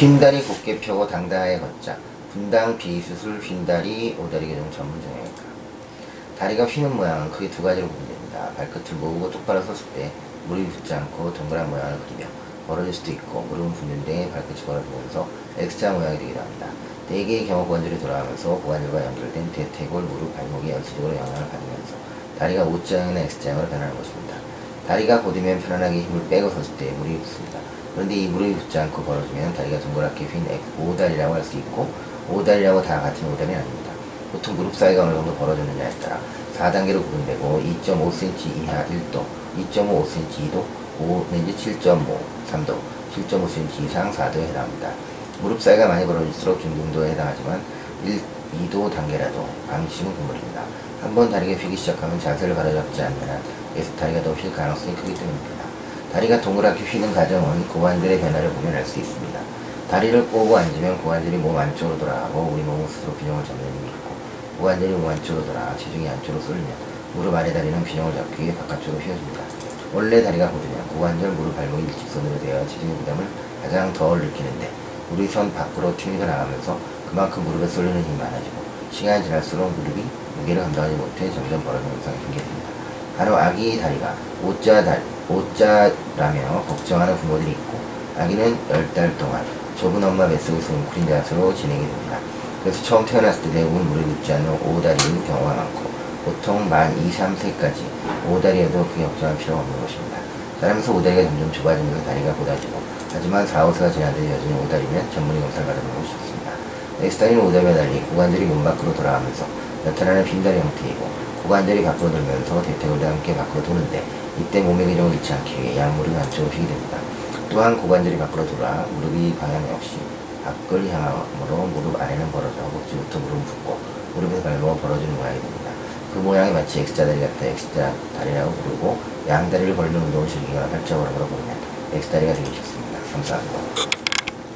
휜다리 곧게 펴고 당당하게 걷자. 분당 비수술 휜다리 오다리 교정 전문 정형외과. 다리가 휘는 모양은 크게 두 가지로 구분됩니다. 발끝을 모으고 똑바로 섰을 때 무릎이 붙지 않고 동그란 모양을 그리며 벌어질 수도 있고 무릎은 붙는데 발끝이 벌어지면서 X자 모양이 되기도 합니다. 대개의 경우 고관절이 돌아가면서 고관절과 연결된 대퇴골, 무릎, 발목이 연쇄적으로 영향을 받으면서 다리가 O자형이나 X자형으로 변하는 것입니다. 다리가 곧으면 편안하게 힘을 빼고 섰을 때 무릎이 붙습니다. 그런데 이 무릎이 붙지 않고 벌어지면 다리가 동그랗게 휜 O다리라고 할 수 있고 O다리라고 다 같은 O다리는 아닙니다. 보통 무릎 사이가 어느 정도 벌어졌느냐에 따라 4단계로 구분되고 2.5cm 이하 1도, 2.5cm 2도, 5 내지 7.5, 3도, 7.5cm 이상 4도에 해당합니다. 무릎 사이가 많이 벌어질수록 중등도에 해당하지만 1, 2도 단계라도 방심은 금물입니다. 한번 다리가 휘기 시작하면 자세를 바로잡지 않는 한 계속 다리가 더 휠 가능성이 크기 때문입니다. 다리가 동그랗게 휘는 과정은 고관절의 변화를 보면 알 수 있습니다. 다리를 꼬고 앉으면 고관절이 몸 안쪽으로 돌아가고 우리 몸은 스스로 균형을 잡는 힘이 있고 고관절이 몸 안쪽으로 돌아 체중이 안쪽으로 쏠리면 무릎 아래 다리는 균형을 잡기 위해 바깥쪽으로 휘어집니다. 원래 다리가 곧으면 고관절, 무릎, 발목이 일직선으로 되어 체중의 부담을 가장 덜 느끼는데 우리 손 밖으로 튕겨 나가면서 그만큼 무릎에 쏠리는 힘이 많아지고 시간이 지날수록 무릎이 무게를 감당하지 못해 점점 벌어지는 현상이 생깁니다. 바로 아기 다리가 오자 다리, 오자라며 걱정하는 부모들이 있고 아기는 10달 동안 좁은 엄마 뱃속에서 웅크린 자세로 진행이 됩니다. 그래서 처음 태어났을 때 대부분 무릎이 붙지 않는 오다리인 경우가 많고 보통 만 2, 3세까지 오다리에도 크게 걱정할 필요가 없는 것입니다. 자라면서 오다리가 점점 좁아지면서 다리가 곧아지고 하지만 4, 5세가 지나도 여전히 오다리면 전문의 검사를 받아보는 것이 좋습니다. 엑스다리는 오다리와 달리 고관절이 몸 밖으로 돌아가면서 나타나는 빈다리 형태이고 고관절이 밖으로 돌면서 대퇴골과 함께 밖으로 도는데 이때 몸의 균형을 잃지 않기 위해 양무릎이 안쪽으로 휘게 됩니다. 또한 고관절이 밖으로 돌아 무릎이 방향 역시 밖을 향하므로 무릎 아래는 벌어져 목지부터 무릎은 붓고 무릎에서 발목은 벌어지는 모양이 됩니다. 그 모양이 마치 X자 다리 같아 X자 다리라고 부르고 양 다리를 벌리는 운동을 즐기거나 팔자 걸음으로 부르면 X다리가 되기 쉽습니다. 감사합니다.